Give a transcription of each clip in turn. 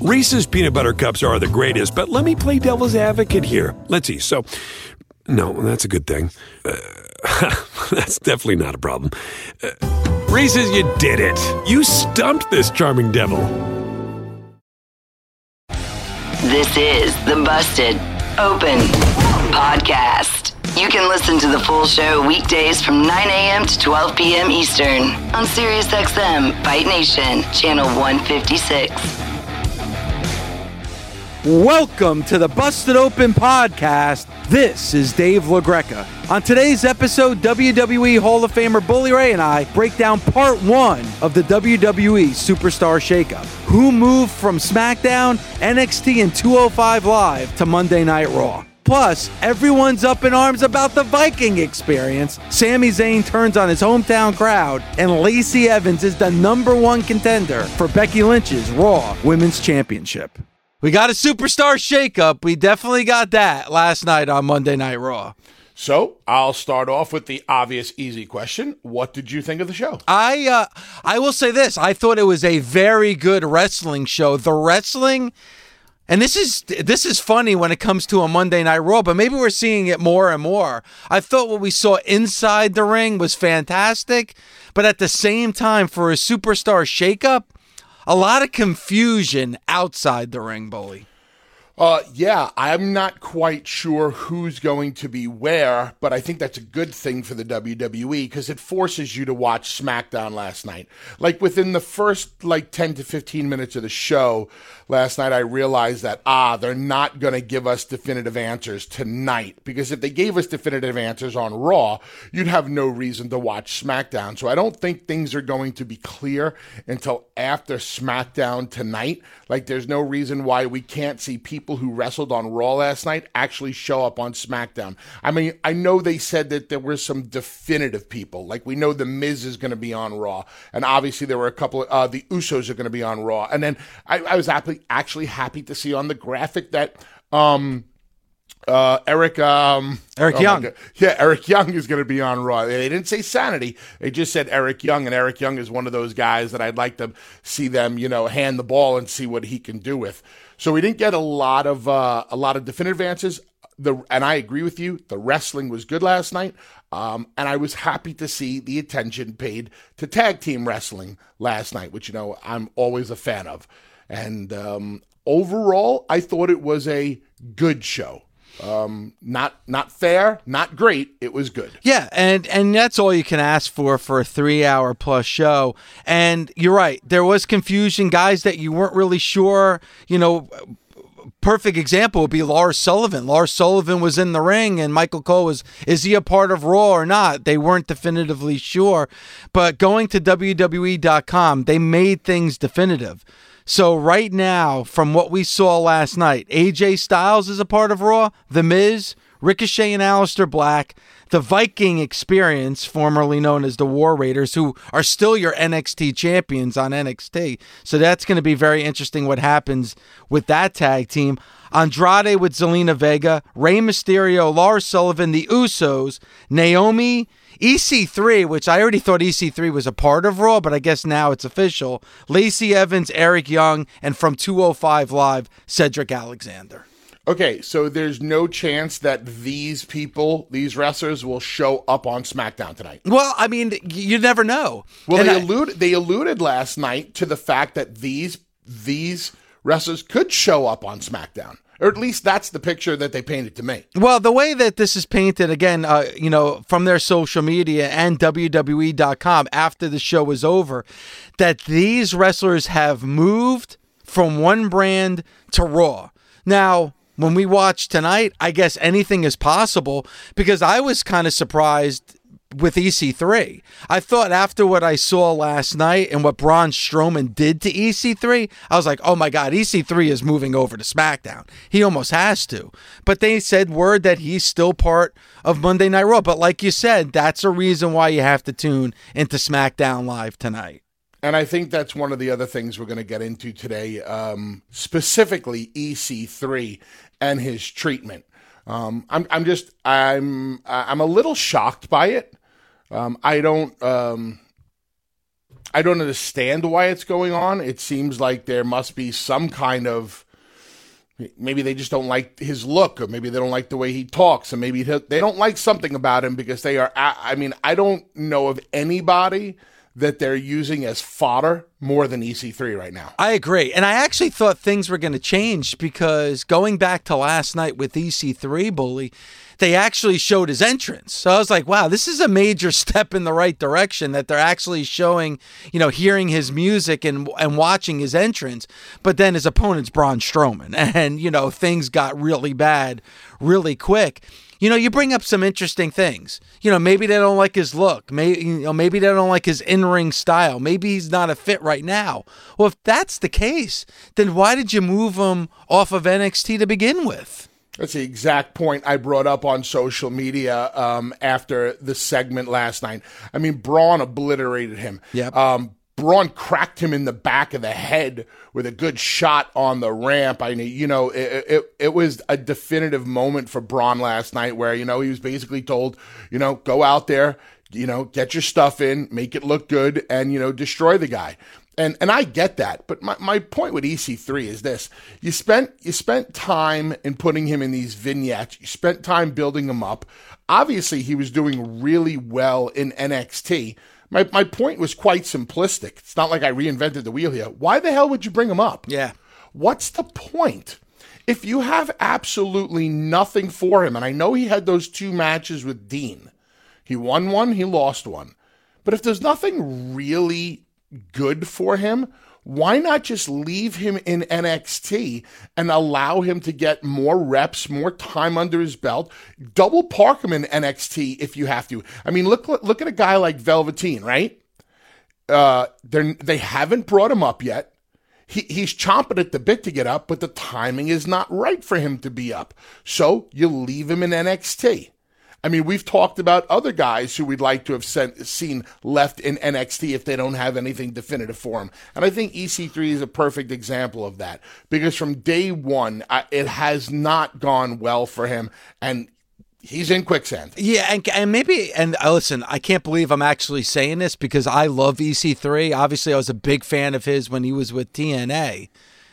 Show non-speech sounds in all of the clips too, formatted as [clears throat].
Reese's peanut butter cups are the greatest, but let me play devil's advocate here. Let's see. So, no, that's a good thing. Uh, [laughs] that's definitely not a problem. Uh, Reese's, you did it. You stumped this charming devil. This is the Busted Open Podcast. You can listen to the full show weekdays from 9 a.m. to 12 p.m. Eastern on SiriusXM Fight Nation, channel 156. Welcome to the Busted Open podcast. This is Dave LaGreca. On today's episode, WWE Hall of Famer Bully Ray and I break down part one of the WWE Superstar Shakeup. Who moved from SmackDown, NXT, and 205 Live to Monday Night Raw? Plus, everyone's up in arms about the Viking experience. Sami Zayn turns on his hometown crowd, and Lacey Evans is the number one contender for Becky Lynch's Raw Women's Championship. We got a superstar shakeup. We definitely got that last night on Monday Night Raw. So I'll start off with the obvious, easy question: What did you think of the show? I uh, I will say this: I thought it was a very good wrestling show. The wrestling, and this is this is funny when it comes to a Monday Night Raw, but maybe we're seeing it more and more. I thought what we saw inside the ring was fantastic, but at the same time, for a superstar shakeup, a lot of confusion outside the ring, bully. Uh, yeah, I'm not quite sure who's going to be where, but I think that's a good thing for the WWE because it forces you to watch SmackDown last night. Like within the first like 10 to 15 minutes of the show last night, I realized that, ah, they're not going to give us definitive answers tonight because if they gave us definitive answers on Raw, you'd have no reason to watch SmackDown. So I don't think things are going to be clear until after SmackDown tonight. Like there's no reason why we can't see people people who wrestled on Raw last night actually show up on SmackDown. I mean, I know they said that there were some definitive people. Like we know The Miz is going to be on Raw, and obviously there were a couple of uh, the Usos are going to be on Raw. And then I, I was actually happy to see on the graphic that um, uh, Eric um, Eric oh Young. Yeah, Eric Young is going to be on Raw. They didn't say Sanity. They just said Eric Young, and Eric Young is one of those guys that I'd like to see them, you know, hand the ball and see what he can do with. So we didn't get a lot of uh, a lot of definitive answers. The and I agree with you. The wrestling was good last night, um, and I was happy to see the attention paid to tag team wrestling last night, which you know I'm always a fan of. And um, overall, I thought it was a good show. Um, not not fair, not great. It was good. Yeah, and and that's all you can ask for for a three hour plus show. And you're right, there was confusion, guys that you weren't really sure. You know, perfect example would be Lars Sullivan. Lars Sullivan was in the ring, and Michael Cole was is he a part of Raw or not? They weren't definitively sure. But going to WWE.com, they made things definitive. So right now, from what we saw last night, AJ Styles is a part of Raw, The Miz, Ricochet and Aleister Black, the Viking Experience, formerly known as the War Raiders, who are still your NXT champions on NXT. So that's going to be very interesting what happens with that tag team. Andrade with Zelina Vega, Rey Mysterio, Lars Sullivan, the Usos, Naomi EC3, which I already thought EC3 was a part of Raw, but I guess now it's official. Lacey Evans, Eric Young, and from 205 Live, Cedric Alexander. Okay, so there's no chance that these people, these wrestlers, will show up on SmackDown tonight. Well, I mean, you never know. Well, and they I, alluded they alluded last night to the fact that these these wrestlers could show up on SmackDown. Or at least that's the picture that they painted to me. Well, the way that this is painted, again, uh, you know, from their social media and WWE.com after the show was over, that these wrestlers have moved from one brand to Raw. Now, when we watch tonight, I guess anything is possible because I was kind of surprised with EC3. I thought after what I saw last night and what Braun Strowman did to EC3, I was like, oh my God, EC3 is moving over to SmackDown. He almost has to. But they said word that he's still part of Monday Night Raw. But like you said, that's a reason why you have to tune into SmackDown Live tonight. And I think that's one of the other things we're going to get into today, um, specifically EC3 and his treatment. Um, I'm, I'm just, I'm, I'm a little shocked by it. Um, I don't, um, I don't understand why it's going on. It seems like there must be some kind of maybe they just don't like his look, or maybe they don't like the way he talks, and maybe they don't like something about him because they are. I mean, I don't know of anybody that they're using as fodder more than EC3 right now. I agree. And I actually thought things were going to change because going back to last night with EC3 Bully, they actually showed his entrance. So I was like, wow, this is a major [laughs] step in the right direction that they're actually showing, you know, hearing his music and and watching his entrance. But then his opponent's Braun Strowman, [laughs] and you know things got really bad really quick. You know, you bring up some interesting things. You know, maybe they don't like his look. Maybe you know, maybe they don't like his in-ring style. Maybe he's not a fit right now. Well, if that's the case, then why did you move him off of NXT to begin with? That's the exact point I brought up on social media um, after the segment last night. I mean, Braun obliterated him. Yep. Um, Braun cracked him in the back of the head with a good shot on the ramp. I mean, you know, it, it, it was a definitive moment for Braun last night where, you know, he was basically told, you know, go out there, you know, get your stuff in, make it look good, and, you know, destroy the guy. And and I get that, but my, my point with EC3 is this. You spent you spent time in putting him in these vignettes. You spent time building him up. Obviously, he was doing really well in NXT. My my point was quite simplistic. It's not like I reinvented the wheel here. Why the hell would you bring him up? Yeah. What's the point? If you have absolutely nothing for him, and I know he had those two matches with Dean. He won one, he lost one. But if there's nothing really good for him, why not just leave him in NXT and allow him to get more reps, more time under his belt? Double park him in NXT if you have to. I mean, look look at a guy like Velveteen, right? Uh, they they haven't brought him up yet. He, he's chomping at the bit to get up, but the timing is not right for him to be up. So you leave him in NXT. I mean, we've talked about other guys who we'd like to have sent, seen left in NXT if they don't have anything definitive for them. And I think EC3 is a perfect example of that because from day one, I, it has not gone well for him. And he's in quicksand. Yeah, and, and maybe and uh, listen, I can't believe I'm actually saying this because I love EC3. Obviously, I was a big fan of his when he was with TNA,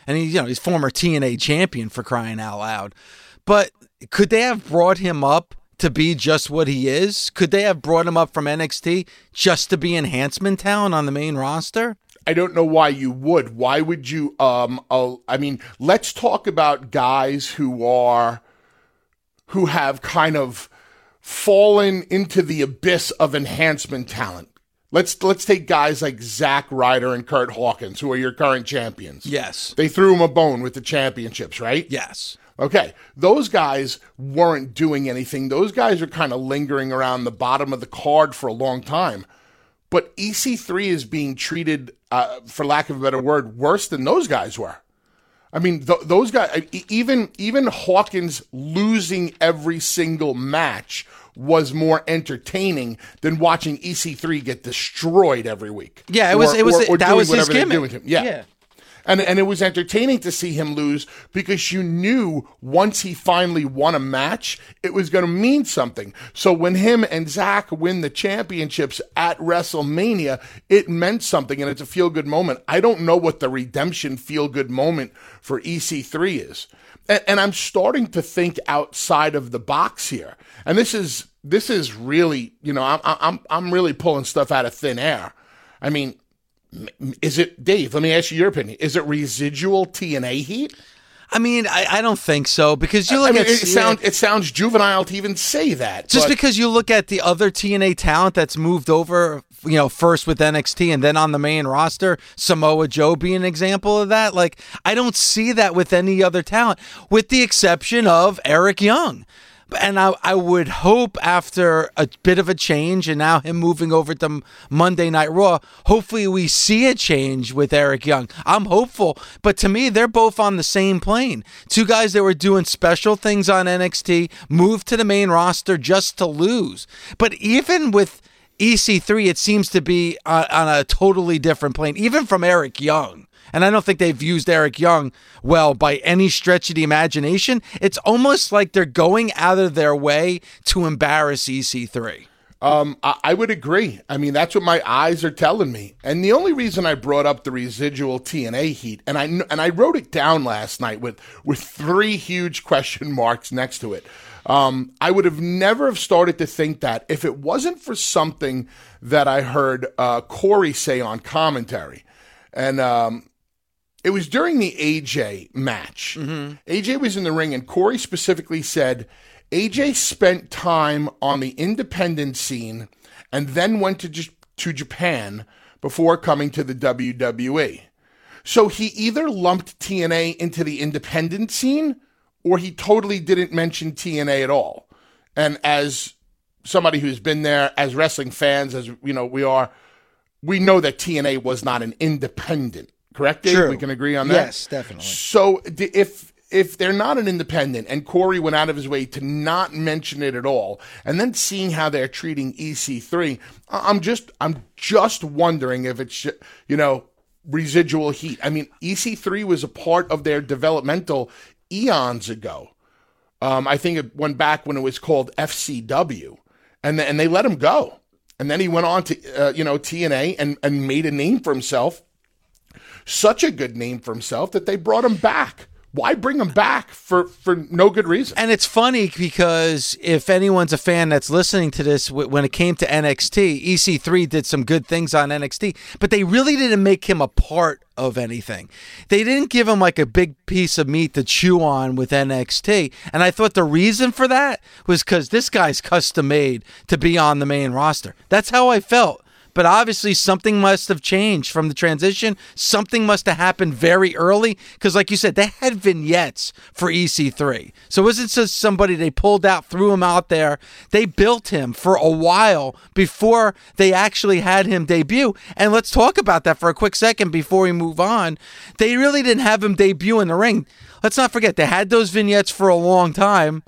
and he's you know he's former TNA champion for crying out loud. But could they have brought him up to be just what he is? Could they have brought him up from NXT just to be enhancement talent on the main roster? I don't know why you would. Why would you? Um, uh, I mean, let's talk about guys who are who have kind of fallen into the abyss of enhancement talent. Let's let's take guys like Zack Ryder and Curt Hawkins, who are your current champions. Yes, they threw him a bone with the championships, right? Yes. Okay, those guys weren't doing anything. Those guys are kind of lingering around the bottom of the card for a long time. But EC3 is being treated, uh, for lack of a better word, worse than those guys were. I mean, th- those guys, even even Hawkins losing every single match was more entertaining than watching EC3 get destroyed every week. Yeah, it was. Or, it was. Or, or that was his gimmick. Yeah. yeah. And, and it was entertaining to see him lose because you knew once he finally won a match, it was going to mean something. So when him and Zack win the championships at WrestleMania, it meant something and it's a feel good moment. I don't know what the redemption feel good moment for EC3 is. And, and I'm starting to think outside of the box here. And this is, this is really, you know, I'm, I'm, I'm really pulling stuff out of thin air. I mean, is it Dave? Let me ask you your opinion. Is it residual TNA heat? I mean, I, I don't think so because you look I mean, at it, sound, it sounds juvenile to even say that. Just but, because you look at the other TNA talent that's moved over, you know, first with NXT and then on the main roster, Samoa Joe being an example of that. Like, I don't see that with any other talent, with the exception of Eric Young. And I, I would hope after a bit of a change and now him moving over to Monday Night Raw, hopefully we see a change with Eric Young. I'm hopeful, but to me, they're both on the same plane. Two guys that were doing special things on NXT moved to the main roster just to lose. But even with EC3, it seems to be on, on a totally different plane, even from Eric Young. And I don't think they've used Eric Young well by any stretch of the imagination. It's almost like they're going out of their way to embarrass EC3. Um, I, I would agree. I mean, that's what my eyes are telling me. And the only reason I brought up the residual TNA heat, and I and I wrote it down last night with with three huge question marks next to it. Um, I would have never have started to think that if it wasn't for something that I heard uh, Corey say on commentary, and um, it was during the AJ match. Mm-hmm. AJ was in the ring, and Corey specifically said AJ spent time on the independent scene and then went to J- to Japan before coming to the WWE. So he either lumped TNA into the independent scene or he totally didn't mention TNA at all. And as somebody who's been there, as wrestling fans, as you know, we are, we know that TNA was not an independent. Correct? Dave? True. We can agree on that. Yes, definitely. So if if they're not an independent, and Corey went out of his way to not mention it at all, and then seeing how they're treating EC3, I- I'm just I'm just wondering if it's you know residual heat. I mean, EC3 was a part of their developmental eons ago. Um, I think it went back when it was called FCW, and th- and they let him go, and then he went on to uh, you know TNA and and made a name for himself such a good name for himself that they brought him back. Why bring him back for for no good reason? And it's funny because if anyone's a fan that's listening to this, when it came to NXT, EC3 did some good things on NXT, but they really didn't make him a part of anything. They didn't give him like a big piece of meat to chew on with NXT. And I thought the reason for that was because this guy's custom made to be on the main roster. That's how I felt. But obviously, something must have changed from the transition. Something must have happened very early because, like you said, they had vignettes for EC3. So it wasn't just somebody they pulled out, threw him out there. They built him for a while before they actually had him debut. And let's talk about that for a quick second before we move on. They really didn't have him debut in the ring. Let's not forget, they had those vignettes for a long time.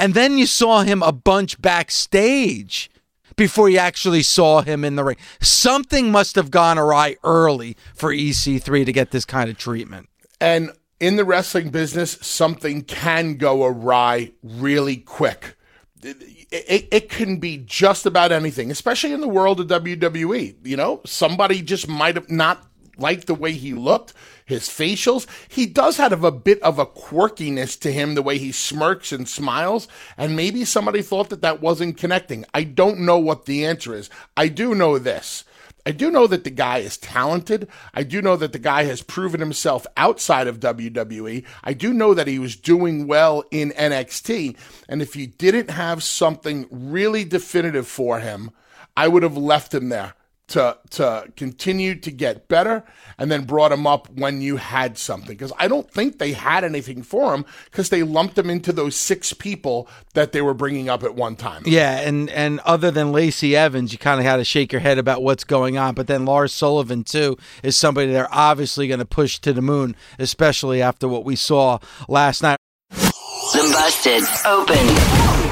And then you saw him a bunch backstage before you actually saw him in the ring. Something must have gone awry early for EC3 to get this kind of treatment. And in the wrestling business, something can go awry really quick. It, it, it can be just about anything, especially in the world of WWE. You know, somebody just might have not liked the way he looked, his facials. He does have a bit of a quirkiness to him, the way he smirks and smiles. And maybe somebody thought that that wasn't connecting. I don't know what the answer is. I do know this. I do know that the guy is talented. I do know that the guy has proven himself outside of WWE. I do know that he was doing well in NXT. And if you didn't have something really definitive for him, I would have left him there to to continue to get better and then brought him up when you had something because I don't think they had anything for him because they lumped him into those six people that they were bringing up at one time. Yeah, and and other than Lacey Evans, you kind of had to shake your head about what's going on. But then Lars Sullivan too is somebody they're obviously going to push to the moon, especially after what we saw last night. The Busted Open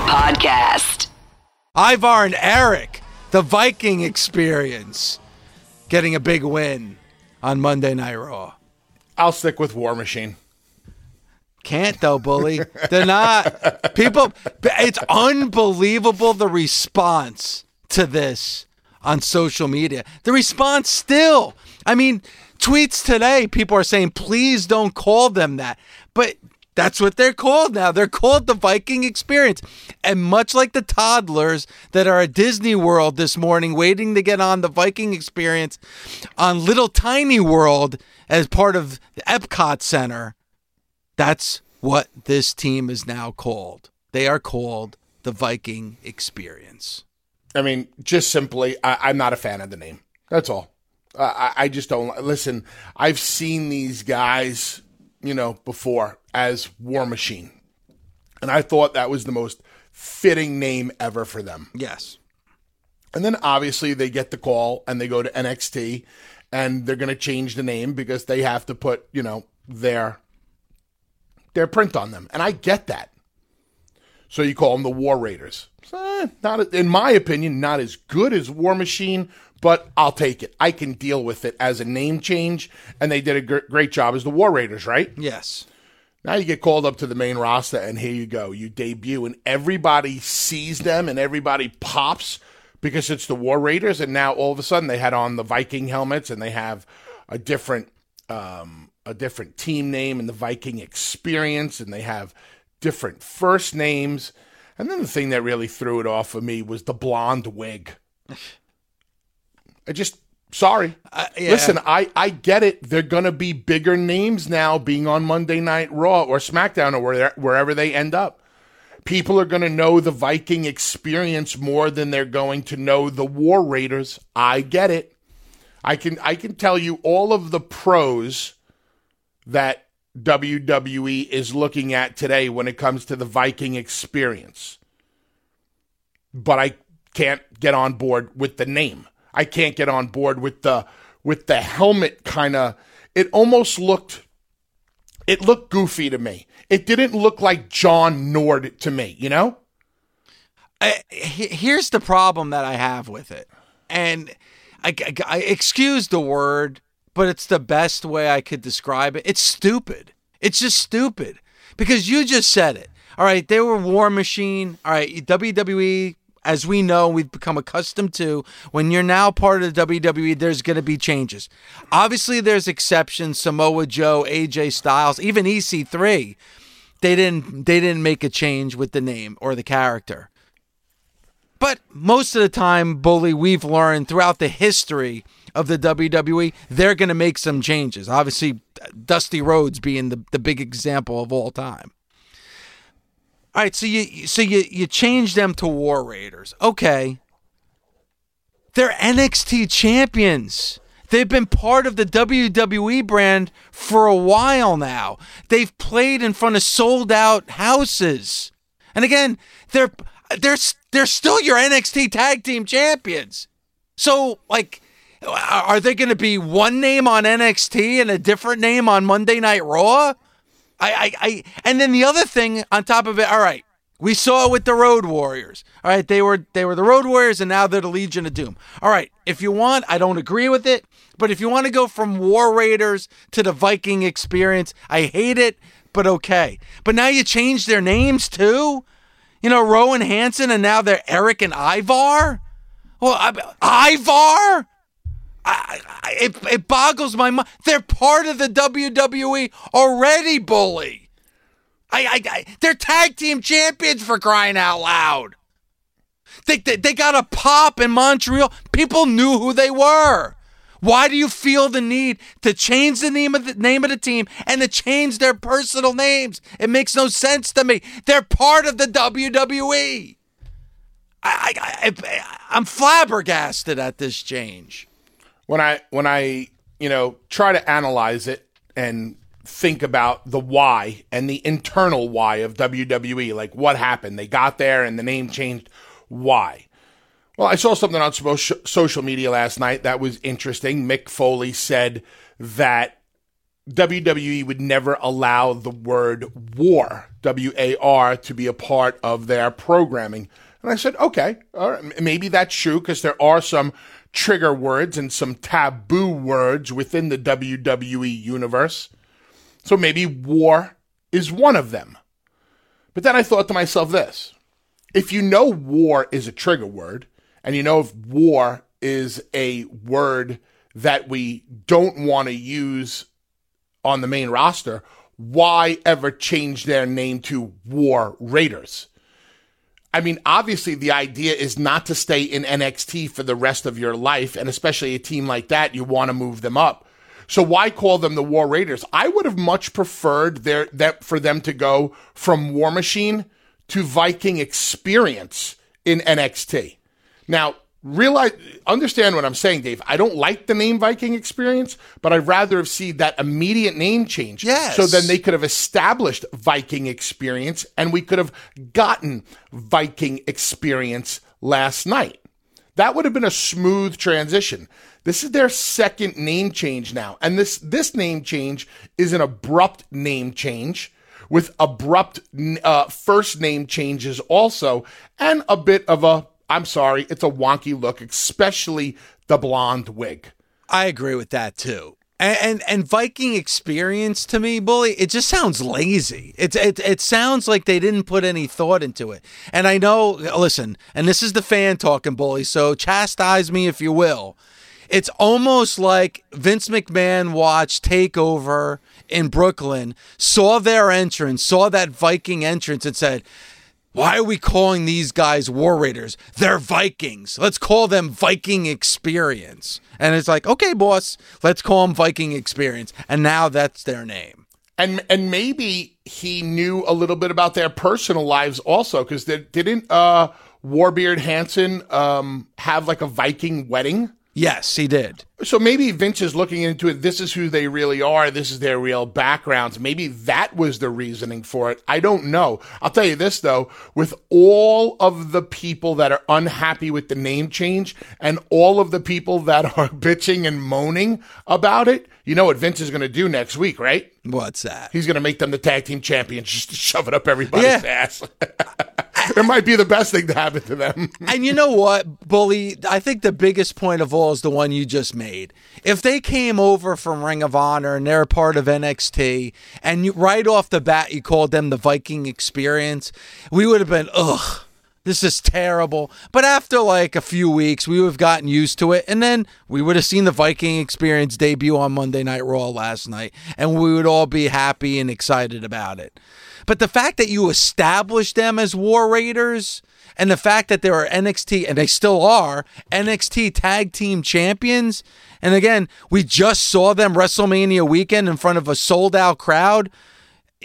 Podcast. Ivar and Eric, the Viking experience, getting a big win on Monday Night Raw. I'll stick with War Machine. Can't though, bully. They're not. People, it's unbelievable the response to this on social media. The response still. I mean, tweets today, people are saying, please don't call them that. But that's what they're called now. They're called the Viking Experience. And much like the toddlers that are at Disney World this morning waiting to get on the Viking Experience on Little Tiny World as part of the Epcot Center, that's what this team is now called. They are called the Viking Experience. I mean, just simply, I, I'm not a fan of the name. That's all. Uh, I, I just don't listen. I've seen these guys, you know, before as War Machine, and I thought that was the most fitting name ever for them. Yes. And then obviously they get the call and they go to NXT, and they're going to change the name because they have to put, you know, their their print on them, and I get that. So you call them the War Raiders. Eh, not, in my opinion, not as good as War Machine, but I'll take it. I can deal with it as a name change, and they did a gr- great job as the War Raiders, right? Yes. Now you get called up to the main roster, and here you go. You debut, and everybody sees them, and everybody pops because it's the War Raiders, and now all of a sudden they had on the Viking helmets and they have a different um, a different team name and the Viking experience, and they have different first names. And then the thing that really threw it off for me was the blonde wig. [laughs] I just sorry. Uh, yeah. Listen, I I get it. They're gonna be bigger names now, being on Monday Night Raw or SmackDown or where, wherever they end up. People are gonna know the Viking experience more than they're going to know the War Raiders. I get it. I can I can tell you all of the pros that WWE is looking at today when it comes to the Viking experience. But I can't get on board with the name. I can't get on board with the with the helmet kind of it almost looked it looked goofy to me. It didn't look like John Nord to me, you know? Here's the problem that I have with it. And I, I, I, excuse the word, but it's the best way I could describe it. It's stupid. It's just stupid because you just said it. All right, they were War Machine. All right, WWE as we know, we've become accustomed to, when you're now part of the WWE, there's going to be changes. Obviously, there's exceptions. Samoa Joe, AJ Styles, even EC3, they didn't they didn't make a change with the name or the character. But most of the time, Bully, we've learned throughout the history of the WWE, they're going to make some changes. Obviously, Dusty Rhodes being the, the big example of all time. All right, so you so you you change them to War Raiders. Okay. They're NXT champions. They've been part of the WWE brand for a while now. They've played in front of sold out houses. And again, they're they're they're still your NXT tag team champions. So like are they going to be one name on NXT and a different name on Monday Night Raw? I, I, I, and then the other thing on top of it, all right, we saw it with the Road Warriors. All right, they were they were the Road Warriors, and now they're the Legion of Doom. All right, if you want, I don't agree with it, but if you want to go from War Raiders to the Viking experience, I hate it, but okay. But now you change their names too. You know, Rowan Hanson, and now they're Eric and Ivar. Well, I, Ivar. I, I, it, it boggles my mind. They're part of the WWE already, bully. I, I, I, they're tag team champions for crying out loud. They, they, they got a pop in Montreal. People knew who they were. Why do you feel the need to change the name of the name of the team and to change their personal names? It makes no sense to me. They're part of the WWE. I, I, I, I'm flabbergasted at this change when I when I you know try to analyze it and think about the why and the internal why of WWE, like what happened, they got there and the name changed. Why? Well, I saw something on social media last night that was interesting. Mick Foley said that WWE would never allow the word war, W A R, to be a part of their programming. And I said, okay, maybe that's true because there are some trigger words and some taboo words within the WWE universe. So maybe war is one of them. But then I thought to myself this if you know war is a trigger word, and you know if war is a word that we don't want to use on the main roster, why ever change their name to War Raiders? I mean, obviously, the idea is not to stay in NXT for the rest of your life, and especially a team like that, you want to move them up. So why call them the War Raiders? I would have much preferred their that for them to go from War Machine to Viking Experience in NXT. Now, realize understand what I'm saying, Dave. I don't like the name Viking Experience, but I'd rather have seen that immediate name change. Yes. So then they could have established Viking Experience and we could have gotten Viking Experience last night. That would have been a smooth transition. This is their second name change now. And this this name change is an abrupt name change with abrupt uh, first name changes also and a bit of a I'm sorry, it's a wonky look, especially the blonde wig. I agree with that too. And, and and Viking experience to me, bully, it just sounds lazy. It, it it sounds like they didn't put any thought into it. And I know, listen, and this is the fan talking, bully. So chastise me if you will. It's almost like Vince McMahon watched Takeover in Brooklyn, saw their entrance, saw that Viking entrance, and said, why are we calling these guys War Raiders? They're Vikings. Let's call them Viking Experience. And it's like, okay, boss, let's call them Viking Experience. And now that's their name. And and maybe he knew a little bit about their personal lives also, because didn't uh, Warbeard Hanson um, have like a Viking wedding? Yes, he did. So maybe Vince is looking into it. This is who they really are. This is their real backgrounds. Maybe that was the reasoning for it. I don't know. I'll tell you this though, with all of the people that are unhappy with the name change and all of the people that [laughs] are bitching and moaning about it, you know what Vince is going to do next week, right? What's that? He's going to make them the tag team champions just to shove it up everybody's yeah. ass. [laughs] it might be the best thing to happen to them. [laughs] and you know what, Bully? I think the biggest point of all is the one you just made. If they came over from Ring of Honor and they're part of NXT, and you, right off the bat you called them the Viking Experience, we would have been, ugh this is terrible. But after like a few weeks, we would have gotten used to it. And then we would have seen the Viking experience debut on Monday Night Raw last night. And we would all be happy and excited about it. But the fact that you established them as War Raiders and the fact that they are NXT, and they still are, NXT tag team champions. And again, we just saw them WrestleMania weekend in front of a sold out crowd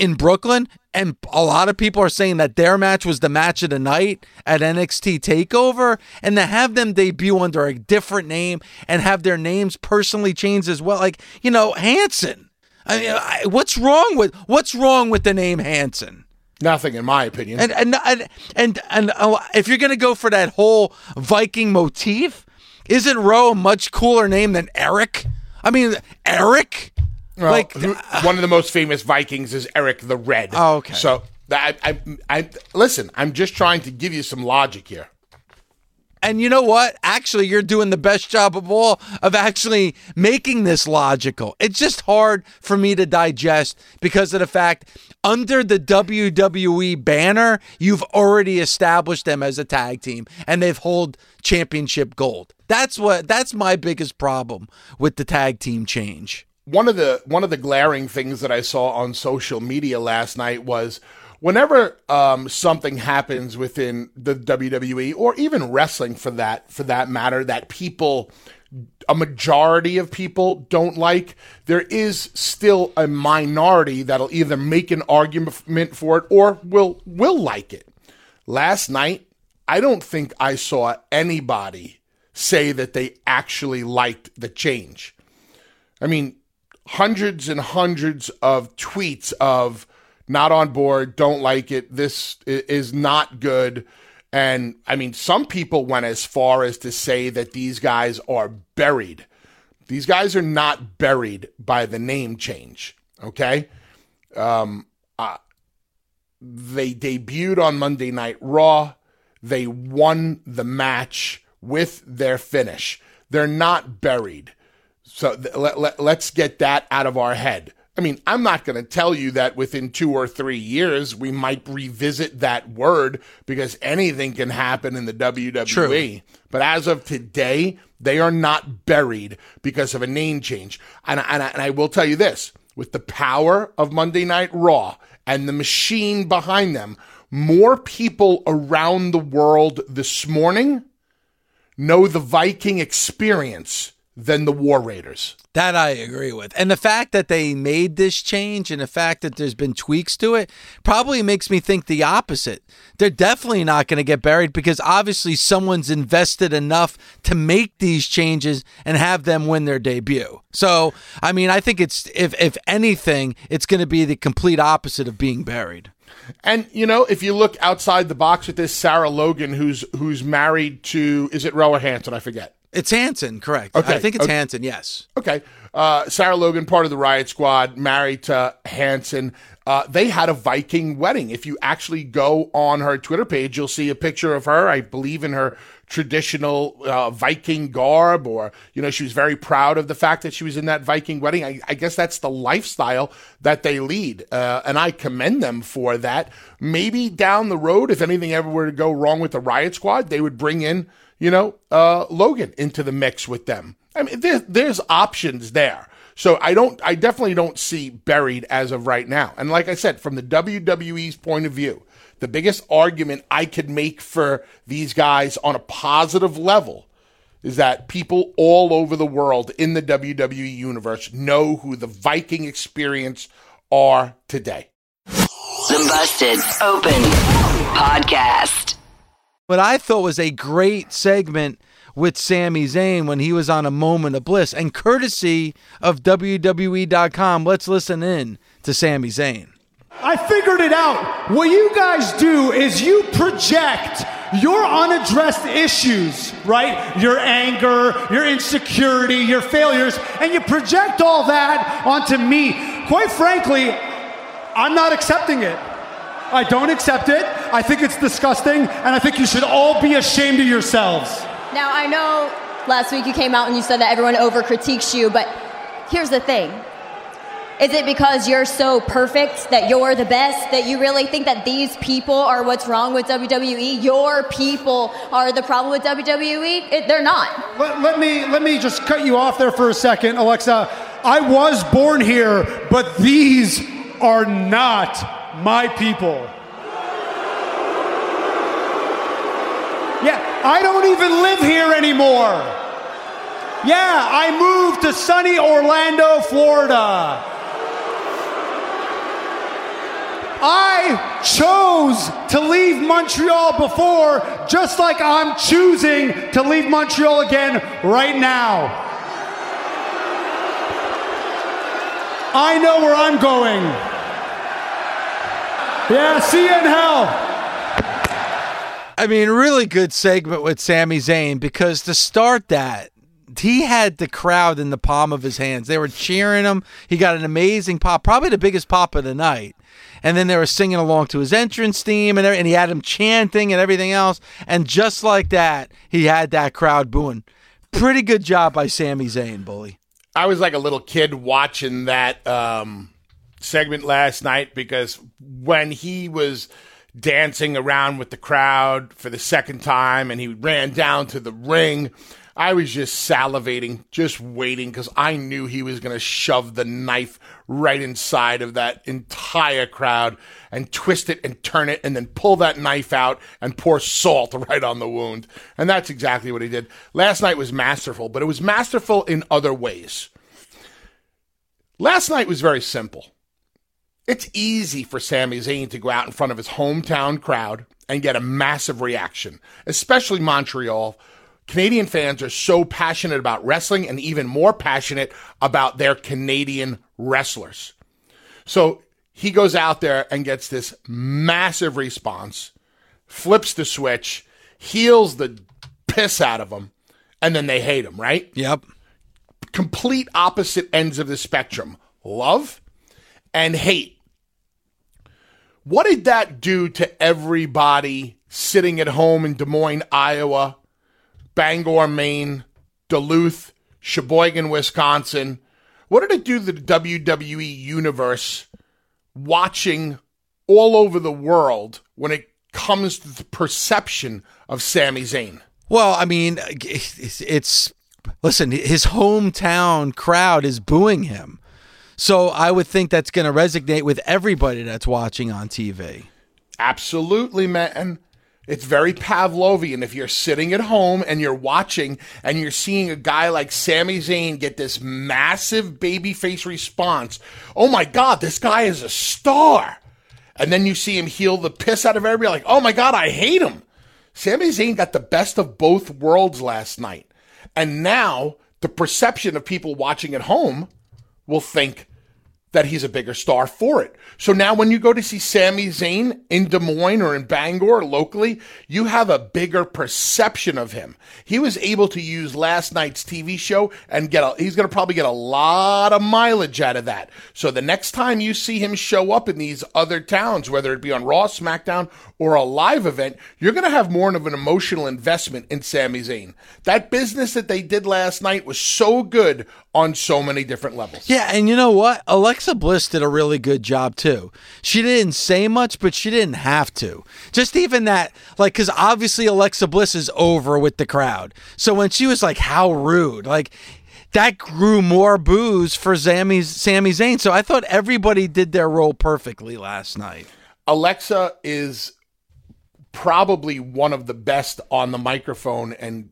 in Brooklyn, and a lot of people are saying that their match was the match of the night at NXT Takeover, and to have them debut under a different name and have their names personally changed as well, like you know Hanson. I mean, I, what's wrong with what's wrong with the name Hanson? Nothing, in my opinion. And and and and, and uh, if you're gonna go for that whole Viking motif, isn't Rowe a much cooler name than Eric? I mean, Eric. Well, like uh, one of the most famous Vikings is Eric the Red. Oh, okay. So I, I, I, listen. I'm just trying to give you some logic here. And you know what? Actually, you're doing the best job of all of actually making this logical. It's just hard for me to digest because of the fact under the WWE banner, you've already established them as a tag team and they've hold championship gold. That's what that's my biggest problem with the tag team change one of the one of the glaring things that I saw on social media last night was whenever um, something happens within the WWE or even wrestling for that for that matter that people a majority of people don't like there is still a minority that'll either make an argument for it or will will like it. Last night i don't think i saw anybody say that they actually liked the change. I mean hundreds and hundreds of tweets of not on board, don't like it, this is not good. And I mean, some people went as far as to say that these guys are buried. These guys are not buried by the name change. Okay. Um, uh, they debuted on Monday Night Raw. They won the match with their finish. They're not buried. So th- let, let, let's get that out of our head. I mean, I'm not going to tell you that within two or three years we might revisit that word because anything can happen in the WWE. True. But as of today, they are not buried because of a name change. And, and, and I will tell you this with the power of Monday Night Raw and the machine behind them, more people around the world this morning know the Viking experience than the War Raiders. That I agree with. And the fact that they made this change and the fact that there's been tweaks to it probably makes me think the opposite. They're definitely not going to get buried because obviously someone's invested enough to make these changes and have them win their debut. So, I mean, I think it's if if anything, it's going to be the complete opposite of being buried. And you know, if you look outside the box with this Sarah Logan, who's who's married to is it Roa Hanson? I forget. It's Hanson, correct. Okay. I think it's okay. Hanson, yes. Okay. uh, Sarah Logan, part of the Riot Squad, married to Hanson. Uh, they had a Viking wedding. If you actually go on her Twitter page, you'll see a picture of her, I believe, in her traditional uh, Viking garb, or, you know, she was very proud of the fact that she was in that Viking wedding. I, I guess that's the lifestyle that they lead. Uh, and I commend them for that. Maybe down the road, if anything ever were to go wrong with the Riot Squad, they would bring in, you know, uh, Logan into the mix with them. I mean, there, there's options there. So I don't, I definitely don't see buried as of right now. And like I said, from the WWE's point of view, the biggest argument I could make for these guys on a positive level is that people all over the world in the WWE universe know who the Viking experience are today. The Busted Open Podcast. What I thought was a great segment with Sami Zayn when he was on a moment of bliss. And courtesy of WWE.com, let's listen in to Sami Zayn. I figured it out. What you guys do is you project your unaddressed issues, right? Your anger, your insecurity, your failures, and you project all that onto me. Quite frankly, I'm not accepting it. I don't accept it. I think it's disgusting, and I think you should all be ashamed of yourselves. Now, I know last week you came out and you said that everyone over critiques you, but here's the thing. Is it because you're so perfect that you're the best that you really think that these people are what's wrong with WWE? Your people are the problem with WWE? It, they're not. Let, let me let me just cut you off there for a second, Alexa. I was born here, but these are not my people. Yeah, I don't even live here anymore. Yeah, I moved to sunny Orlando, Florida. I chose to leave Montreal before, just like I'm choosing to leave Montreal again right now. I know where I'm going. Yeah, see you in hell. I mean, really good segment with Sami Zayn because to start that, he had the crowd in the palm of his hands. They were cheering him. He got an amazing pop, probably the biggest pop of the night. And then they were singing along to his entrance theme, and, and he had him chanting and everything else. And just like that, he had that crowd booing. Pretty good job by Sami Zayn, bully. I was like a little kid watching that um, segment last night because when he was dancing around with the crowd for the second time and he ran down to the ring. I was just salivating, just waiting because I knew he was going to shove the knife right inside of that entire crowd and twist it and turn it and then pull that knife out and pour salt [laughs] right on the wound. And that's exactly what he did. Last night was masterful, but it was masterful in other ways. Last night was very simple. It's easy for Sami Zayn to go out in front of his hometown crowd and get a massive reaction, especially Montreal. Canadian fans are so passionate about wrestling and even more passionate about their Canadian wrestlers. So he goes out there and gets this massive response, flips the switch, heels the piss out of them, and then they hate him, right? Yep. Complete opposite ends of the spectrum love and hate. What did that do to everybody sitting at home in Des Moines, Iowa, Bangor, Maine, Duluth, Sheboygan, Wisconsin? What did it do to the WWE universe watching all over the world when it comes to the perception of Sami Zayn? Well, I mean, it's, it's listen, his hometown crowd is booing him. So I would think that's going to resonate with everybody that's watching on TV. Absolutely, man. It's very Pavlovian. If you're sitting at home and you're watching and you're seeing a guy like Sami Zayn get this massive babyface response, oh my God, this guy is a star. And then you see him heel the piss out of everybody, like, oh my God, I hate him. Sami Zayn got the best of both worlds last night. And now the perception of people watching at home will think that he's a bigger star for it. So now when you go to see Sami Zayn in Des Moines or in Bangor locally, you have a bigger perception of him. He was able to use last night's TV show and get a, he's going to probably get a lot of mileage out of that. So the next time you see him show up in these other towns, whether it be on Raw, SmackDown, or a live event, you're going to have more of an emotional investment in Sami Zayn. That business that they did last night was so good on so many different levels. Yeah, and you know what? Alexa Bliss did a really good job too. She didn't say much, but she didn't have to. Just even that, like, because obviously Alexa Bliss is over with the crowd. So when she was like, "How rude!" like that grew more boos for Sami Sami Zayn. So I thought everybody did their role perfectly last night. Alexa is probably one of the best on the microphone and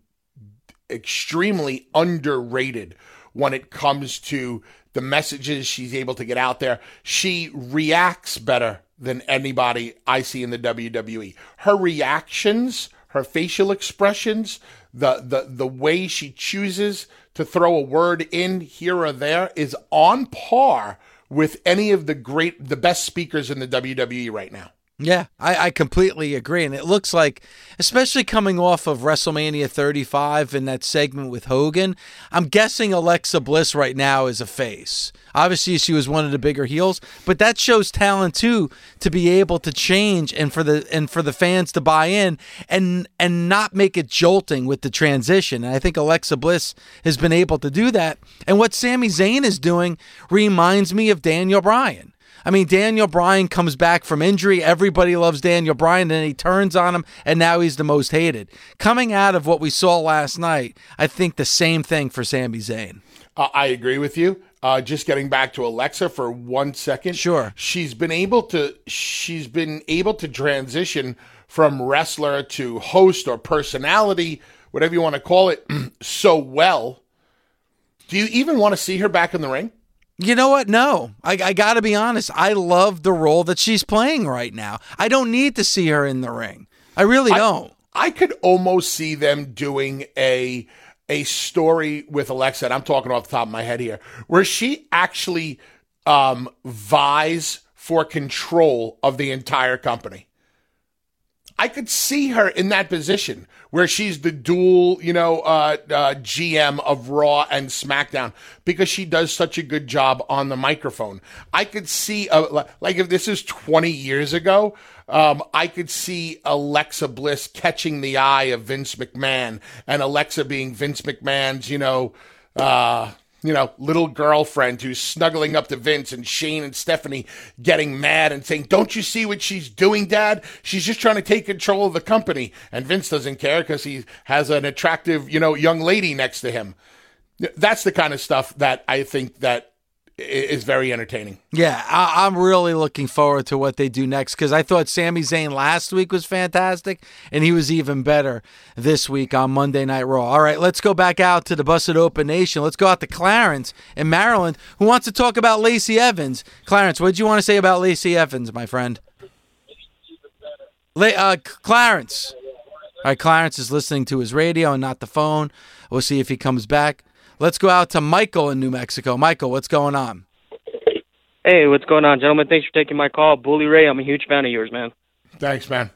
extremely underrated when it comes to the messages she's able to get out there. She reacts better than anybody I see in the WWE. Her reactions, her facial expressions, the the the way she chooses to throw a word in here or there is on par with any of the great the best speakers in the WWE right now. Yeah, I, I completely agree. And it looks like, especially coming off of WrestleMania 35 and that segment with Hogan, I'm guessing Alexa Bliss right now is a face. Obviously, she was one of the bigger heels, but that shows talent too to be able to change and for the and for the fans to buy in and and not make it jolting with the transition. And I think Alexa Bliss has been able to do that. And what Sami Zayn is doing reminds me of Daniel Bryan. I mean, Daniel Bryan comes back from injury. Everybody loves Daniel Bryan, and he turns on him, and now he's the most hated. Coming out of what we saw last night, I think the same thing for Sami Zayn. Uh, I agree with you. Uh, just getting back to Alexa for one second. Sure. She's been able to. She's been able to transition from wrestler to host or personality, whatever you want to call it, [clears throat] so well. Do you even want to see her back in the ring? You know what? No, I, I got to be honest. I love the role that she's playing right now. I don't need to see her in the ring. I really don't. I could almost see them doing a a story with Alexa. And I'm talking off the top of my head here, where she actually um, vies for control of the entire company. I could see her in that position where she's the dual, you know, uh, uh, GM of Raw and SmackDown because she does such a good job on the microphone. I could see, uh, like, if this is 20 years ago, um, I could see Alexa Bliss catching the eye of Vince McMahon and Alexa being Vince McMahon's, you know, uh, you know, little girlfriend who's snuggling up to Vince and Shane and Stephanie getting mad and saying, Don't you see what she's doing, Dad? She's just trying to take control of the company. And Vince doesn't care because he has an attractive, you know, young lady next to him. That's the kind of stuff that I think that is very entertaining. Yeah, I, am really looking forward to what they do next because I thought Sami Zayn last week was fantastic, and he was even better this week on Monday Night Raw. All right, let's go back out to the Busted Open Nation. Let's go out to Clarence in Maryland, who wants to talk about Lacey Evans. Clarence, what did you want to say about Lacey Evans, my friend? La- uh, Clarence. All right, Clarence is listening to his radio and not the phone. We'll see if he comes back. Let's go out to Michael in New Mexico. Michael, what's going on? Hey, what's going on, gentlemen? Thanks for taking my call. Bully Ray, I'm a huge fan of yours, man. Thanks, man.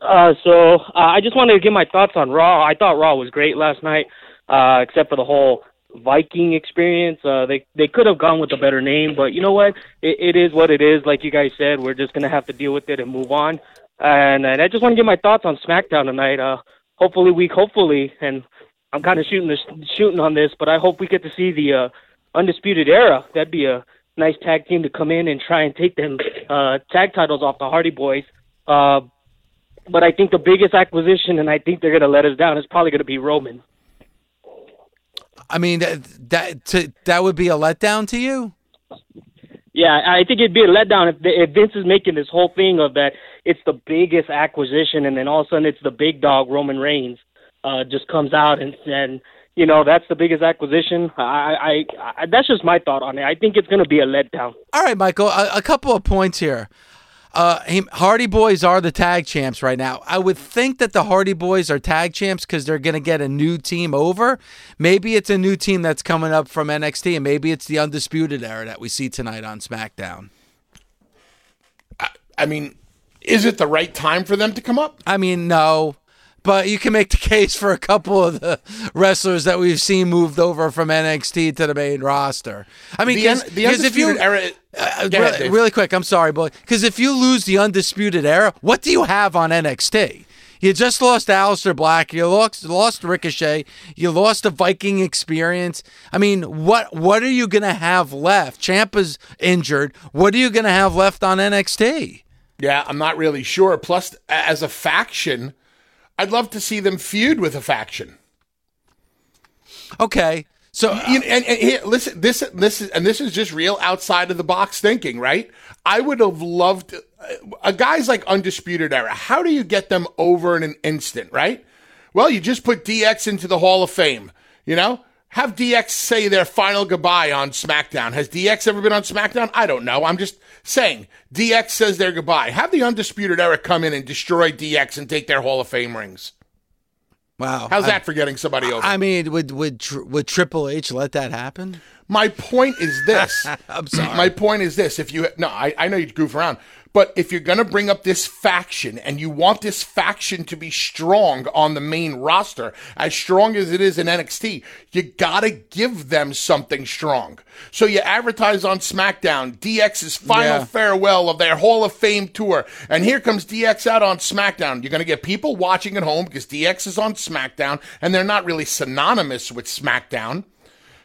Uh, so uh, I just wanted to give my thoughts on Raw. I thought Raw was great last night, uh, except for the whole Viking experience. Uh, they they could have gone with a better name, but you know what? It, it is what it is. Like you guys said, we're just gonna have to deal with it and move on. And, and I just want to give my thoughts on SmackDown tonight. Uh, hopefully we hopefully and I'm kind of shooting this shooting on this, but I hope we get to see the uh, undisputed era. That'd be a nice tag team to come in and try and take them uh, tag titles off the Hardy Boys. Uh, but I think the biggest acquisition, and I think they're going to let us down, is probably going to be Roman. I mean that that to, that would be a letdown to you. Yeah, I think it'd be a letdown if, if Vince is making this whole thing of that it's the biggest acquisition, and then all of a sudden it's the big dog Roman Reigns uh, just comes out and and you know that's the biggest acquisition. I, I, I that's just my thought on it. I think it's going to be a letdown. All right, Michael, a, a couple of points here. Uh, him- Hardy Boys are the tag champs right now. I would think that the Hardy Boys are tag champs because they're going to get a new team over. Maybe it's a new team that's coming up from NXT, and maybe it's the Undisputed Era that we see tonight on SmackDown. I mean, is it the right time for them to come up? I mean, no, but you can make the case for a couple of the wrestlers that we've seen moved over from NXT to the main roster. I mean, because the undisputed era. Uh, ahead, really, really quick, I'm sorry, boy. Because if you lose the undisputed era, what do you have on NXT? You just lost Aleister Black. You lost lost Ricochet. You lost the Viking experience. I mean, what what are you gonna have left? Ciampa's injured. What are you gonna have left on NXT? Yeah, I'm not really sure. Plus, as a faction, I'd love to see them feud with a faction. Okay, so You know, and, and here, listen, this this is and this is just real outside of the box thinking, right? I would have loved uh, a guys like Undisputed Era. How do you get them over in an instant, right? Well, you just put DX into the Hall of Fame, you know. Have DX say their final goodbye on SmackDown. Has DX ever been on SmackDown? I don't know. I'm just saying. DX says their goodbye. Have the Undisputed Era come in and destroy DX and take their Hall of Fame rings. wow, How's I- that for getting somebody over? I mean, would would would Triple H let that happen? My point is this. [laughs] I'm sorry. My point is this. If you no, I, I know you goof around, but if you're gonna bring up this faction and you want this faction to be strong on the main roster, as strong as it is in NXT, you gotta give them something strong. So you advertise on SmackDown DX's final Yeah. farewell of their Hall of Fame tour, and here comes DX out on SmackDown. You're gonna get people watching at home because DX is on SmackDown, and they're not really synonymous with SmackDown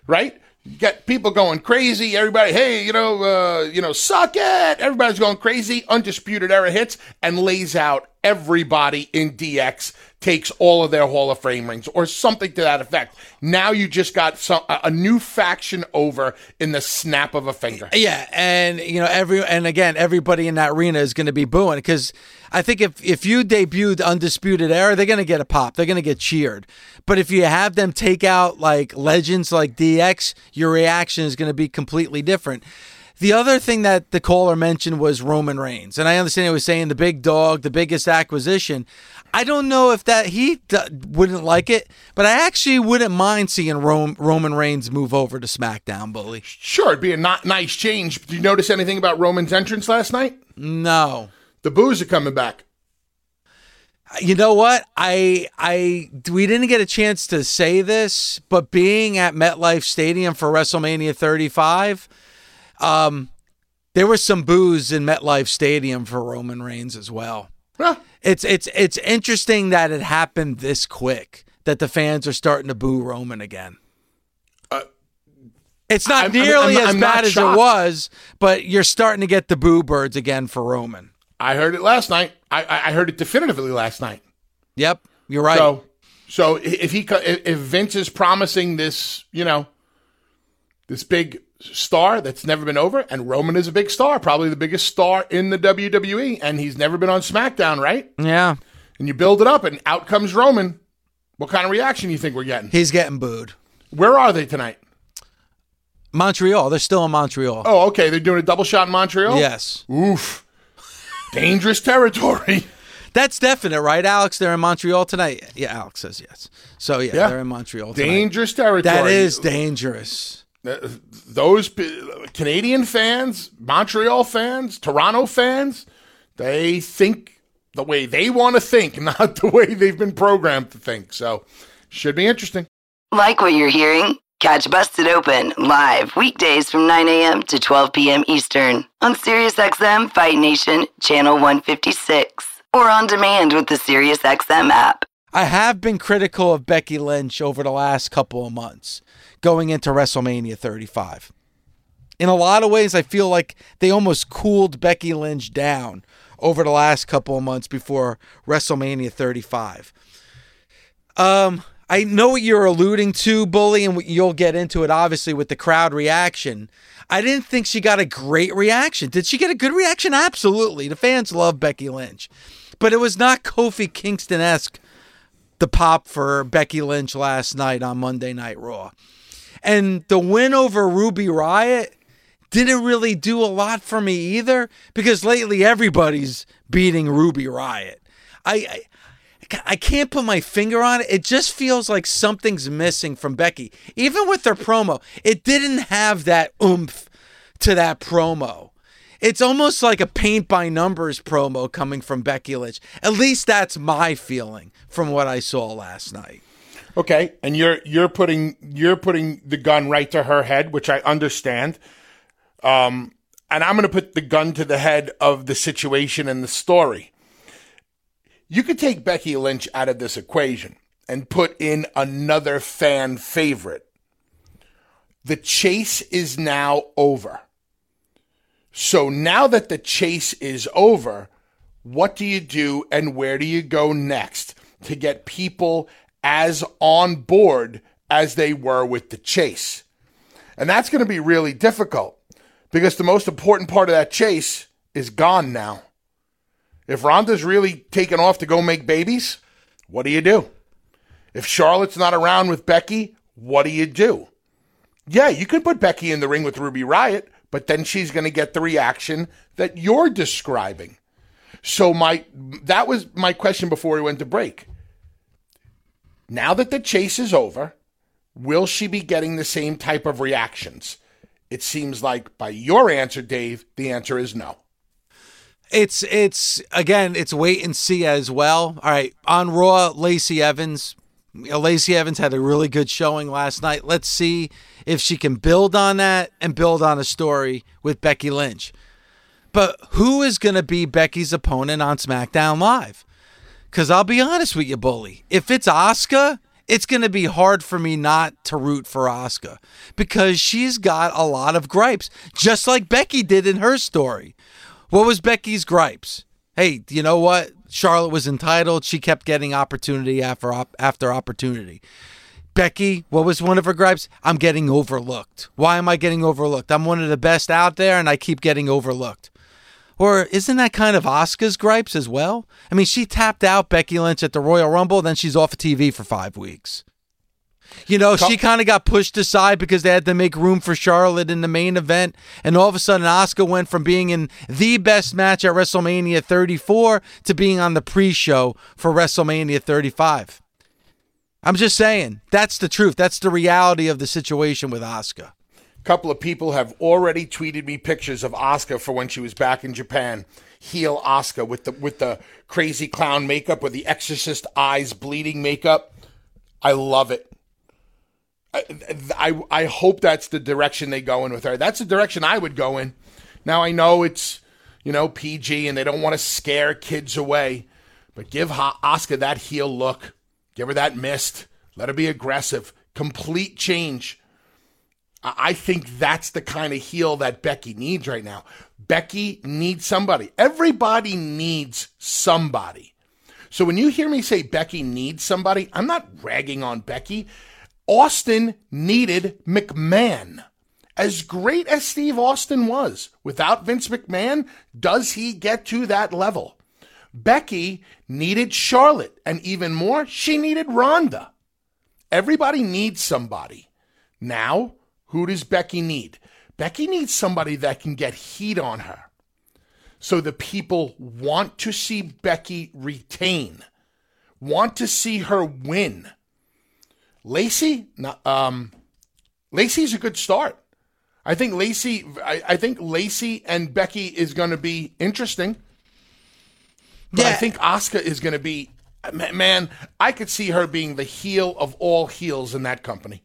right? Got people going crazy. Everybody, hey, you know, uh, you know, suck it. Everybody's going crazy. Undisputed era hits and lays out everybody in DX takes all of their Hall of Fame rings or something to that effect. Now you just got some a new faction over in the snap of a finger. Yeah, and you know every and again everybody in that arena is going to be booing because I think if if you debuted Undisputed Era, they're going to get a pop. They're going to get cheered. But if you have them take out like legends like DX, your reaction is going to be completely different. The other thing that the caller mentioned was Roman Reigns, and I understand he was saying the big dog, the biggest acquisition. I don't know if that he d- wouldn't like it, but I actually wouldn't mind seeing Rom- Roman Reigns move over to SmackDown, bully. Sure, it'd be a not nice change. Did you notice anything about Roman's entrance last night? No. The boos are coming back. You know what? I I we didn't get a chance to say this, but being at MetLife Stadium for WrestleMania 35, um, there was some boos in MetLife Stadium for Roman Reigns as well. Huh? It's it's it's interesting that it happened this quick that the fans are starting to boo Roman again. it's not I'm- nearly I'm- as I'm bad as it was, but you're starting to get the boo birds again for Roman. I heard it last night. I, I heard it definitively last night. Yep, you're right. So, so if he if Vince is promising this, you know, this big star that's never been over, and Roman is a big star, probably the biggest star in the WWE, and he's never been on SmackDown, right? yeah, And you build it up, and out comes Roman. What kind of reaction do you think we're getting? he's getting booed. Where are they tonight? Montreal. They're still in Montreal. Oh, okay, they're doing a double shot in Montreal. Yes. Oof, [laughs] dangerous territory. That's definite, right, Alex? They're in Montreal tonight. Yeah, Alex says yes. So yeah, Yeah. they're in Montreal tonight. dangerous territory. That is dangerous. Uh, those Canadian fans, Montreal fans, Toronto fans, they think the way they want to think, [laughs] not the way they've been programmed to think. So, should be interesting. Like what you're hearing? Catch Busted Open live weekdays from 9 a.m. to 12 p.m. Eastern on SiriusXM Fight Nation Channel 156 or on demand with the SiriusXM app. I have been critical of Becky Lynch over the last couple of months going into WrestleMania 35. In a lot of ways, I feel like they almost cooled Becky Lynch down over the last couple of months before WrestleMania 35. Um, I know what you're alluding to, Bully, and you'll get into it obviously with the crowd reaction. I didn't think she got a great reaction. Did she get a good reaction? Absolutely. The fans love Becky Lynch. But it was not Kofi Kingston esque the pop for Becky Lynch last night on Monday Night Raw. And the win over Ruby Riot didn't really do a lot for me either because lately everybody's beating Ruby Riot. I, I I can't put my finger on it. It just feels like something's missing from Becky. Even with their promo, it didn't have that oomph to that promo. It's almost like a paint by numbers promo coming from Becky Lynch. At least that's my feeling from what I saw last night. Okay, and you're you're putting you're putting the gun right to her head, which I understand. Um, and I'm going to put the gun to the head of the situation and the story. You could take Becky Lynch out of this equation and put in another fan favorite. The chase is now over. So now that the chase is over, what do you do and where do you go next to get people as on board as they were with the chase? And that's going to be really difficult because the most important part of that chase is gone now. If Ronda's really taken off to go make babies, what do you do? If Charlotte's not around with Becky, what do you do? Yeah, you could put Becky in the ring with Ruby Riot, but then she's going to get the reaction that you're describing. So my that was my question before we went to break. Now that the chase is over, will she be getting the same type of reactions? It seems like by your answer, Dave, the answer is no. It's it's again, it's wait and see as well. All right, on Raw, Lacey Evans. Lacey Evans had a really good showing last night. Let's see if she can build on that and build on a story with Becky Lynch. But who is going to be Becky's opponent on SmackDown Live? Because I'll be honest with you, Bully. If it's Asuka, it's going to be hard for me not to root for Asuka because she's got a lot of gripes, just like Becky did in her story. What was Becky's gripes? Hey, you know what? Charlotte was entitled. She kept getting opportunity after op- after opportunity. Becky, what was one of her gripes? I'm getting overlooked. Why am I getting overlooked? I'm one of the best out there and I keep getting overlooked. Or isn't that kind of Asuka's gripes as well? I mean, she tapped out Becky Lynch at the Royal Rumble, then she's off of TV for five weeks. You know, she kind of got pushed aside because they had to make room for Charlotte in the main event. And all of a sudden, Asuka went from being in the best match at WrestleMania 34 to being on the pre show for WrestleMania 35. I'm just saying, that's the truth. That's the reality of the situation with Asuka. A couple of people have already tweeted me pictures of Asuka for when she was back in Japan. Heel Asuka with the with the crazy clown makeup with the exorcist eyes bleeding makeup. I love it. I, I, I hope that's the direction they go in with her. That's the direction I would go in. Now I know it's you know PG and they don't want to scare kids away, but give Asuka that heel look. Give her that mist. Let her be aggressive. Complete change. I, think that's the kind of heel that Becky needs right now. Becky needs somebody. Everybody needs somebody. So when you hear me say Becky needs somebody, I'm not ragging on Becky. Austin needed McMahon. As great as Steve Austin was, without Vince McMahon, does he get to that level? Becky needed Charlotte, and even more, she needed Ronda. Everybody needs somebody. Now, who does Becky need? Becky needs somebody that can get heat on her. So the people want to see Becky retain, want to see her win. Lacey, um, Lacey's a good start. I think Lacey, I, I think Lacey and Becky is going to be interesting. But yeah. I think Asuka is going to be, man, I could see her being the heel of all heels in that company.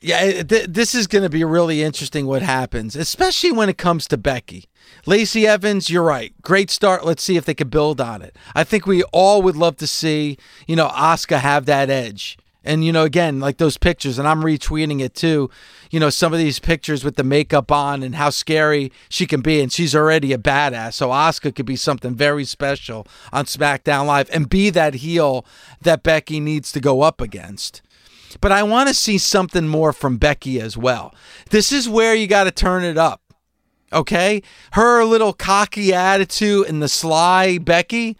Yeah, th- this is going to be really interesting what happens, especially when it comes to Becky. Lacey Evans, you're right. Great start. Let's see if they can build on it. I think we all would love to see, you know, Asuka have that edge. And, you know, again, like those pictures, and I'm retweeting it too, you know, some of these pictures with the makeup on and how scary she can be. And she's already a badass. So Asuka could be something very special on SmackDown Live and be that heel that Becky needs to go up against. But I want to see something more from Becky as well. This is where you got to turn it up. Okay? Her little cocky attitude and the sly Becky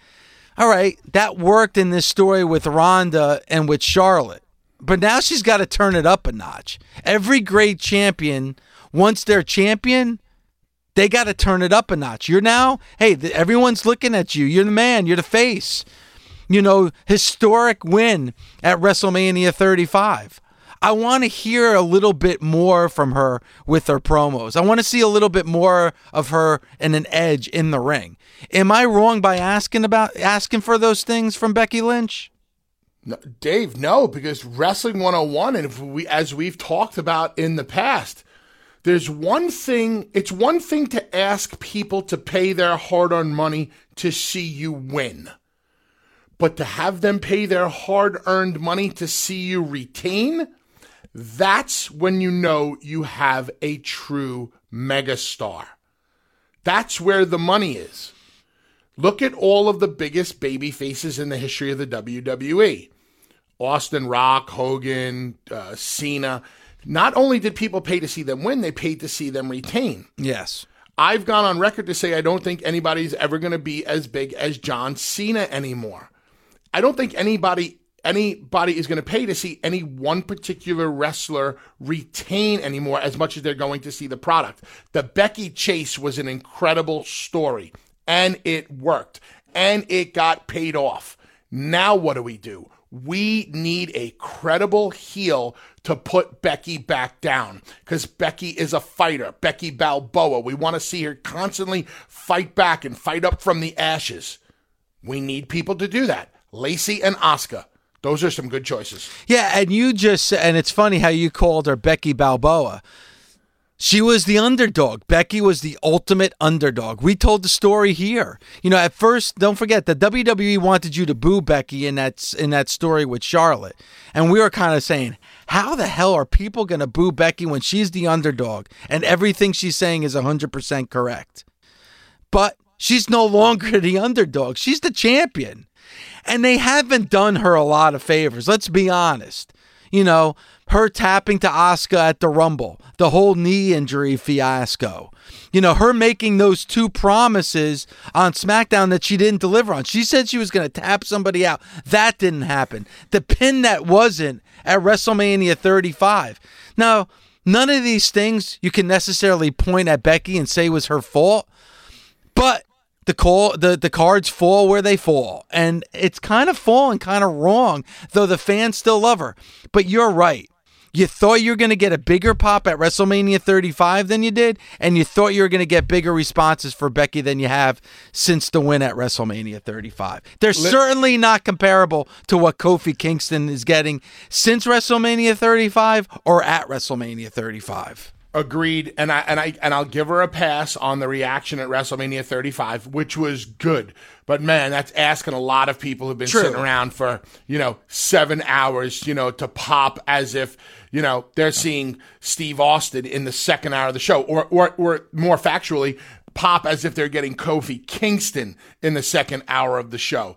all right, that worked in this story with Ronda and with Charlotte. But now she's got to turn it up a notch. Every great champion once they're champion, they got to turn it up a notch. You're now, hey, everyone's looking at you. You're the man. You're the face. You know, historic win at WrestleMania 35. I want to hear a little bit more from her with her promos. I want to see a little bit more of her and an edge in the ring. Am I wrong by asking about asking for those things from Becky Lynch? No, Dave, no, because Wrestling 101, and if we, as we've talked about in the past, there's one thing, it's one thing to ask people to pay their hard earned money to see you win. But to have them pay their hard earned money to see you retain, that's when you know you have a true megastar. That's where the money is. Look at all of the biggest baby faces in the history of the WWE. Austin Rock, Hogan, uh, Cena. Not only did people pay to see them win, they paid to see them retain. Yes. I've gone on record to say I don't think anybody's ever going to be as big as John Cena anymore. I don't think anybody anybody is going to pay to see any one particular wrestler retain anymore as much as they're going to see the product. The Becky Chase was an incredible story and it worked and it got paid off. Now what do we do? We need a credible heel to put Becky back down because Becky is a fighter. Becky Balboa. We want to see her constantly fight back and fight up from the ashes. We need people to do that. Lacey and Asuka. Those are some good choices. Yeah, and you just and it's funny how you called her Becky Balboa. She was the underdog. Becky was the ultimate underdog. We told the story here. You know, at first, don't forget the WWE wanted you to boo Becky in that in that story with Charlotte, and we were kind of saying, how the hell are people going to boo Becky when she's the underdog and everything she's saying is 100% correct? But she's no longer the underdog. She's the champion. And they haven't done her a lot of favors. Let's be honest. You know, her tapping to Asuka at the Rumble, the whole knee injury fiasco. You know, her making those two promises on SmackDown that she didn't deliver on. She said she was going to tap somebody out. That didn't happen. The pin that wasn't at WrestleMania 35. Now, none of these things you can necessarily point at Becky and say was her fault, but the call the, the cards fall where they fall. And it's kind of falling kind of wrong, though the fans still love her. But you're right. You thought you were going to get a bigger pop at WrestleMania 35 than you did, and you thought you were going to get bigger responses for Becky than you have since the win at WrestleMania 35. They're certainly not comparable to what Kofi Kingston is getting since WrestleMania 35 or at WrestleMania 35. Agreed, and I and I and I'll give her a pass on the reaction at WrestleMania 35, which was good. But man, that's asking a lot of people who've been True. sitting around for you know seven hours, you know, to pop as if you know they're seeing Steve Austin in the second hour of the show, or or or more factually, pop as if they're getting Kofi Kingston in the second hour of the show.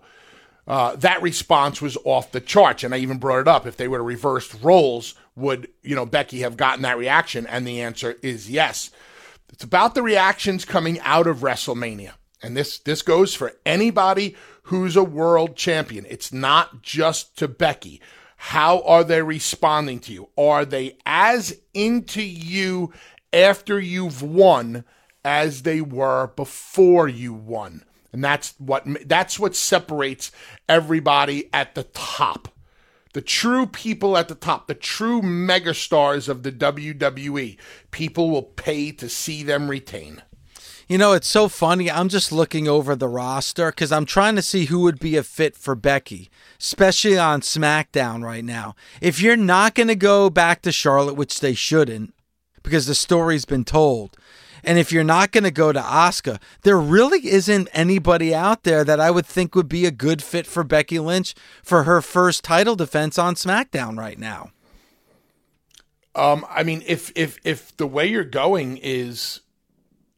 Uh, that response was off the charts, and I even brought it up. If they would have reversed roles, would you know Becky have gotten that reaction? And the answer is yes. It's about the reactions coming out of WrestleMania, and this this goes for anybody who's a world champion. It's not just to Becky. How are they responding to you? Are they as into you after you've won as they were before you won? And that's what that's what separates everybody at the top. The true people at the top, the true megastars of the WWE, people will pay to see them retain. You know, it's so funny. I'm just looking over the roster because I'm trying to see who would be a fit for Becky, especially on SmackDown right now. If you're not going to go back to Charlotte, which they shouldn't, because the story's been told, and if you're not going to go to Asuka, there really isn't anybody out there that I would think would be a good fit for Becky Lynch for her first title defense on SmackDown right now. Um, I mean, if if if the way you're going is,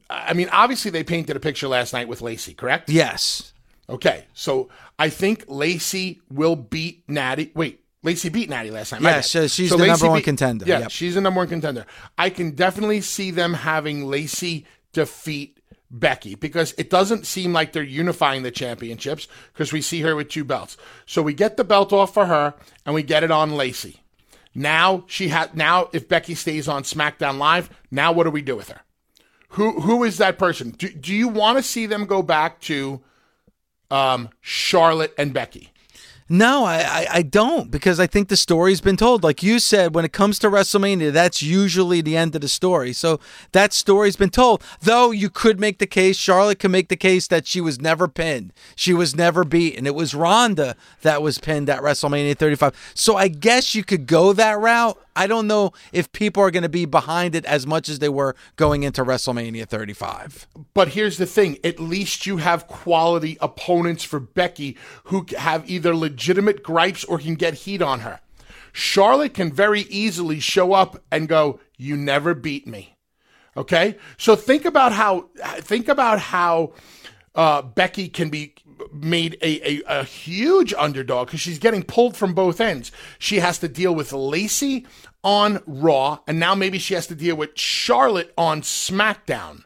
I mean, obviously they painted a picture last night with Lacey, correct? Yes. Okay, so I think Lacey will beat Natty. Wait, Lacey beat Natty last night. My Yeah, so she's So the Lacey number one beat- contender. Yeah, Yep. she's the number one contender. I can definitely see them having Lacey defeat Becky because it doesn't seem like they're unifying the championships because we see her with two belts. So we get the belt off for her and we get it on Lacey. Now she had now if Becky stays on SmackDown Live, now what do we do with her? Who who is that person? Do, do you want to see them go back to um, Charlotte and Becky? No, I, I, don't because I think the story's been told. Like you said, when it comes to WrestleMania, that's usually the end of the story. So that story's been told. Though you could make the case, Charlotte can make the case that she was never pinned. She was never beaten. It was Ronda that was pinned at WrestleMania 35. So I guess you could go that route. I don't know if people are going to be behind it as much as they were going into WrestleMania 35. But here's the thing at least you have quality opponents for Becky who have either legitimate gripes or can get heat on her. Charlotte can very easily show up and go, You never beat me. Okay? So think about how think about how uh, Becky can be made a, a, a huge underdog because she's getting pulled from both ends. She has to deal with Lacey on Raw, and now maybe she has to deal with Charlotte on SmackDown.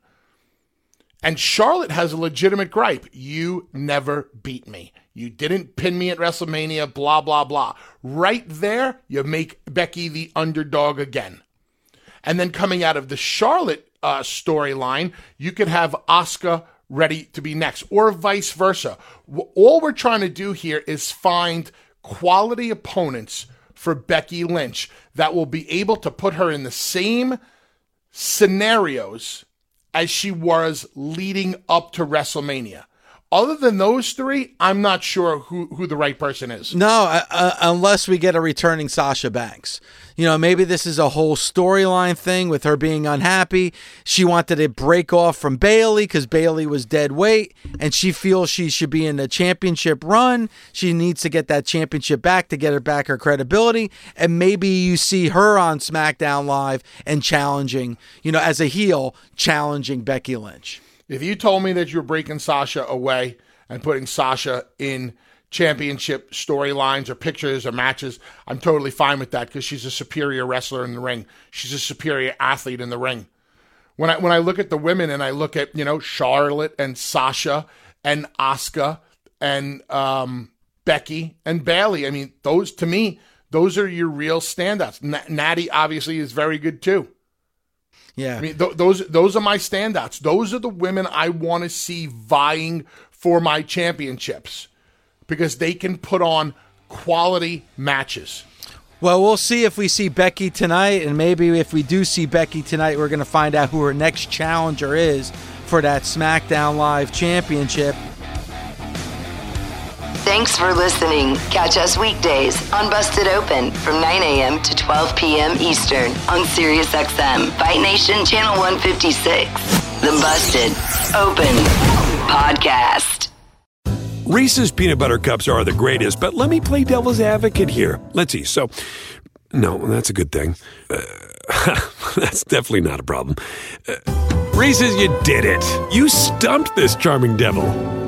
And Charlotte has a legitimate gripe. You never beat me. You didn't pin me at WrestleMania, blah, blah, blah. Right there, you make Becky the underdog again. And then coming out of the Charlotte uh, storyline, you could have Asuka ready to be next, or vice versa. All we're trying to do here is find quality opponents for Becky Lynch that will be able to put her in the same scenarios as she was leading up to WrestleMania. Other than those three, I'm not sure who, who the right person is. No, uh, uh, unless we get a returning Sasha Banks. You know, maybe this is a whole storyline thing with her being unhappy. She wanted to break off from Bayley because Bayley was dead weight, and she feels she should be in a championship run. She needs to get that championship back to get her back her credibility. And maybe you see her on SmackDown Live and challenging, you know, as a heel, challenging Becky Lynch. If you told me that you were breaking Sasha away and putting Sasha in championship storylines or pictures or matches, I'm totally fine with that because she's a superior wrestler in the ring. She's a superior athlete in the ring. When I when I look at the women and I look at you know Charlotte and Sasha and Asuka and um, Becky and Bayley, I mean those to me those are your real standouts. N- Natty obviously is very good too. Yeah. I mean, th- those those are my standouts. Those are the women I want to see vying for my championships because they can put on quality matches. Well, we'll see if we see Becky tonight, and maybe if we do see Becky tonight, we're going to find out who her next challenger is for that SmackDown Live Championship. Thanks for listening. Catch us weekdays on Busted Open from 9 a.m. to 12 p.m. Eastern on SiriusXM Fight Nation Channel 156. The Busted Open Podcast. Reese's peanut butter cups are the greatest, but let me play devil's advocate here. Let's see. So, no, that's a good thing. Uh, [laughs] that's definitely not a problem. Uh, Reese's, you did it. You stumped this charming devil.